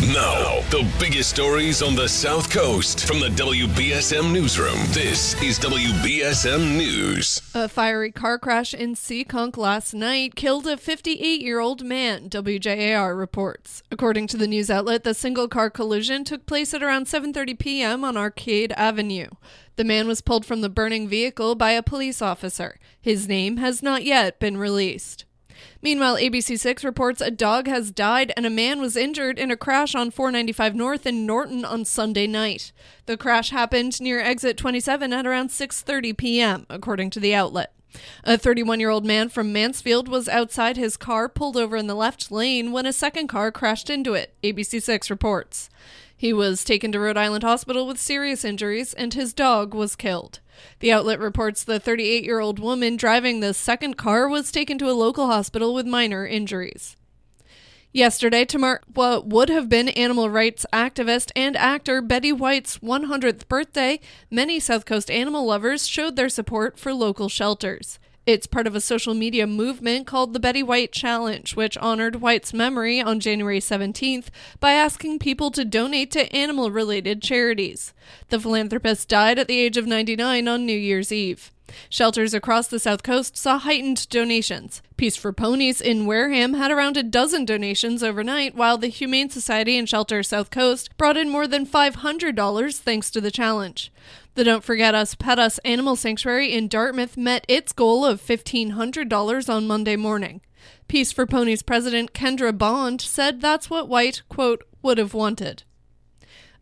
Now, the biggest stories on the South Coast from the WBSM Newsroom. This is WBSM News. A fiery car crash in Seekonk last night killed a 58 year old man, WJAR reports. According to the news outlet, the single car collision took place at around 7.30 p.m. on Arcade Avenue. The man was pulled from the burning vehicle by a police officer. His name has not yet been released. Meanwhile, ABC6 reports a dog has died and a man was injured in a crash on 495 North in Norton on Sunday night. The crash happened near exit 27 at around 6:30 p.m., according to the outlet. A 31 year old man from Mansfield was outside his car, pulled over in the left lane, when a second car crashed into it, ABC6 reports. He was taken to Rhode Island Hospital with serious injuries, and his dog was killed. The outlet reports the 38 year old woman driving the second car was taken to a local hospital with minor injuries. Yesterday, to mark what would have been animal rights activist and actor Betty White's 100th birthday, many South Coast animal lovers showed their support for local shelters. It's part of a social media movement called the Betty White Challenge, which honored White's memory on January 17th by asking people to donate to animal related charities. The philanthropist died at the age of 99 on New Year's Eve. Shelters across the South Coast saw heightened donations. Peace for Ponies in Wareham had around a dozen donations overnight, while the Humane Society and Shelter South Coast brought in more than $500 thanks to the challenge. The Don't Forget Us Pet Us Animal Sanctuary in Dartmouth met its goal of $1,500 on Monday morning. Peace for Ponies president Kendra Bond said that's what White, quote, would have wanted.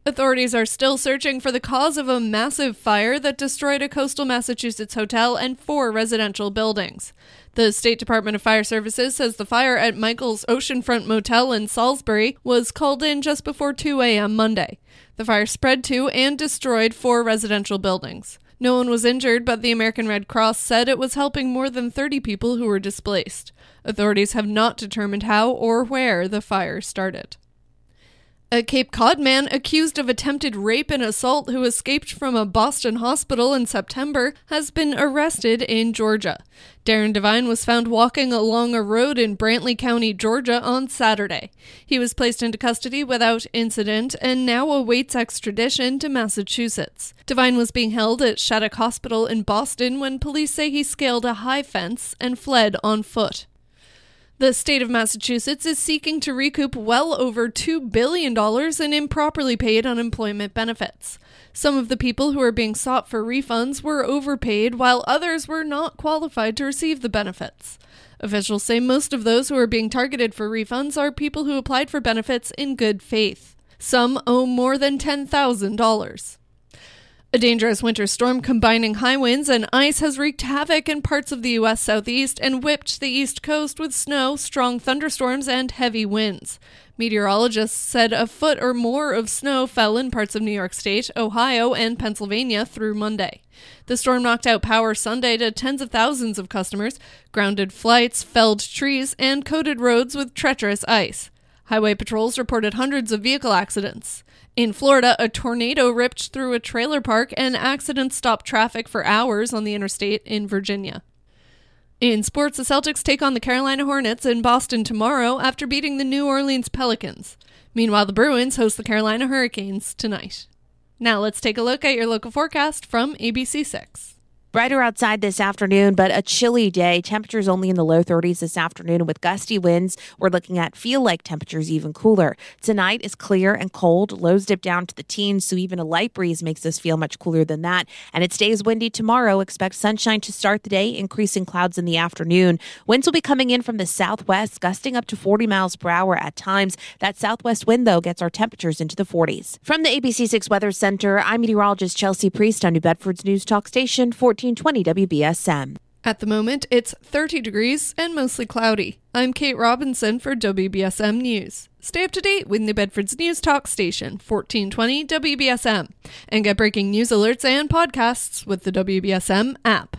Authorities are still searching for the cause of a massive fire that destroyed a coastal Massachusetts hotel and four residential buildings. The State Department of Fire Services says the fire at Michael's Oceanfront Motel in Salisbury was called in just before 2 a.m. Monday. The fire spread to and destroyed four residential buildings. No one was injured, but the American Red Cross said it was helping more than 30 people who were displaced. Authorities have not determined how or where the fire started. A Cape Cod man accused of attempted rape and assault who escaped from a Boston hospital in September has been arrested in Georgia. Darren Devine was found walking along a road in Brantley County, Georgia on Saturday. He was placed into custody without incident and now awaits extradition to Massachusetts. Devine was being held at Shattuck Hospital in Boston when police say he scaled a high fence and fled on foot. The state of Massachusetts is seeking to recoup well over $2 billion in improperly paid unemployment benefits. Some of the people who are being sought for refunds were overpaid, while others were not qualified to receive the benefits. Officials say most of those who are being targeted for refunds are people who applied for benefits in good faith. Some owe more than $10,000. A dangerous winter storm combining high winds and ice has wreaked havoc in parts of the U.S. southeast and whipped the east coast with snow, strong thunderstorms, and heavy winds. Meteorologists said a foot or more of snow fell in parts of New York State, Ohio, and Pennsylvania through Monday. The storm knocked out power Sunday to tens of thousands of customers, grounded flights, felled trees, and coated roads with treacherous ice. Highway patrols reported hundreds of vehicle accidents. In Florida, a tornado ripped through a trailer park and accidents stopped traffic for hours on the interstate in Virginia. In sports, the Celtics take on the Carolina Hornets in Boston tomorrow after beating the New Orleans Pelicans. Meanwhile, the Bruins host the Carolina Hurricanes tonight. Now let's take a look at your local forecast from ABC6. Brighter outside this afternoon, but a chilly day. Temperatures only in the low 30s this afternoon with gusty winds. We're looking at feel like temperatures even cooler. Tonight is clear and cold. Lows dip down to the teens, so even a light breeze makes us feel much cooler than that. And it stays windy tomorrow. Expect sunshine to start the day, increasing clouds in the afternoon. Winds will be coming in from the southwest, gusting up to 40 miles per hour at times. That southwest wind, though, gets our temperatures into the 40s. From the ABC6 Weather Center, I'm meteorologist Chelsea Priest on New Bedford's News Talk Station 14. 1420 WBSM. At the moment, it's 30 degrees and mostly cloudy. I'm Kate Robinson for WBSM News. Stay up to date with New Bedford's News Talk Station, 1420 WBSM, and get breaking news alerts and podcasts with the WBSM app.